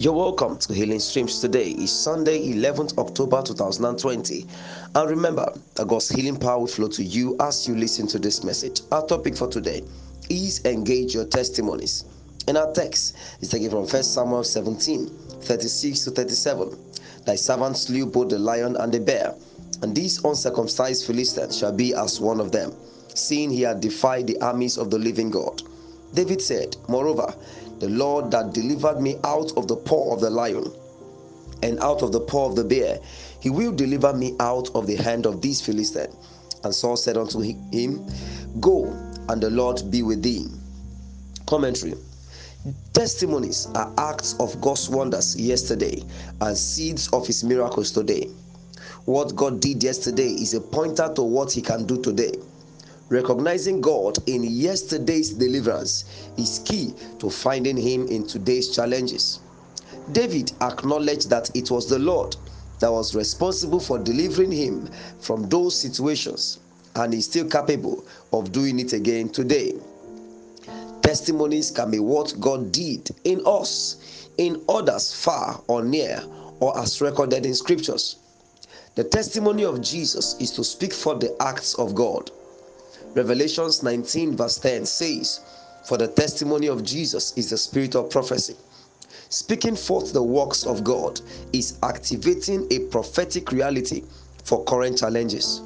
You're welcome to Healing Streams today. is Sunday, 11th October 2020. And remember that God's healing power will flow to you as you listen to this message. Our topic for today is engage your testimonies. And our text is taken from 1 Samuel 17 36 to 37. Thy servant slew both the lion and the bear, and these uncircumcised Philistines shall be as one of them, seeing he had defied the armies of the living God. David said, Moreover, the Lord that delivered me out of the paw of the lion and out of the paw of the bear, he will deliver me out of the hand of these Philistines. And Saul said unto him, Go, and the Lord be with thee. Commentary Testimonies are acts of God's wonders yesterday and seeds of his miracles today. What God did yesterday is a pointer to what he can do today. Recognizing God in yesterday's deliverance is key to finding Him in today's challenges. David acknowledged that it was the Lord that was responsible for delivering him from those situations, and is still capable of doing it again today. Testimonies can be what God did in us, in others far or near, or as recorded in scriptures. The testimony of Jesus is to speak for the acts of God. Revelations 19, verse 10 says, For the testimony of Jesus is the spirit of prophecy. Speaking forth the works of God is activating a prophetic reality for current challenges.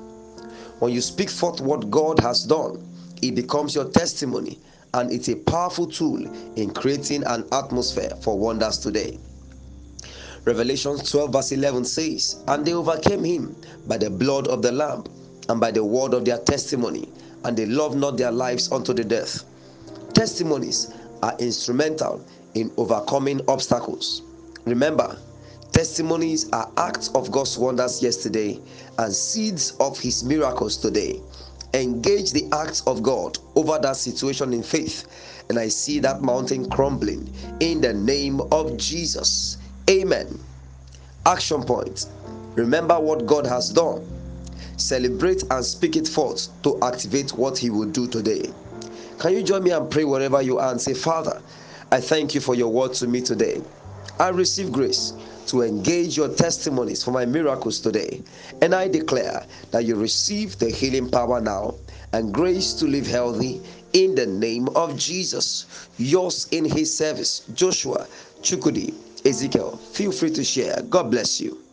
When you speak forth what God has done, it becomes your testimony and it's a powerful tool in creating an atmosphere for wonders today. Revelation 12, verse 11 says, And they overcame him by the blood of the Lamb and by the word of their testimony, and they love not their lives unto the death. Testimonies are instrumental in overcoming obstacles. Remember, testimonies are acts of God's wonders yesterday and seeds of His miracles today. Engage the acts of God over that situation in faith, and I see that mountain crumbling in the name of Jesus. Amen. Action point Remember what God has done celebrate and speak it forth to activate what He will do today. Can you join me and pray wherever you are and say, Father, I thank you for your word to me today. I receive grace to engage your testimonies for my miracles today. And I declare that you receive the healing power now and grace to live healthy in the name of Jesus. Yours in his service, Joshua Chukudi Ezekiel. Feel free to share. God bless you.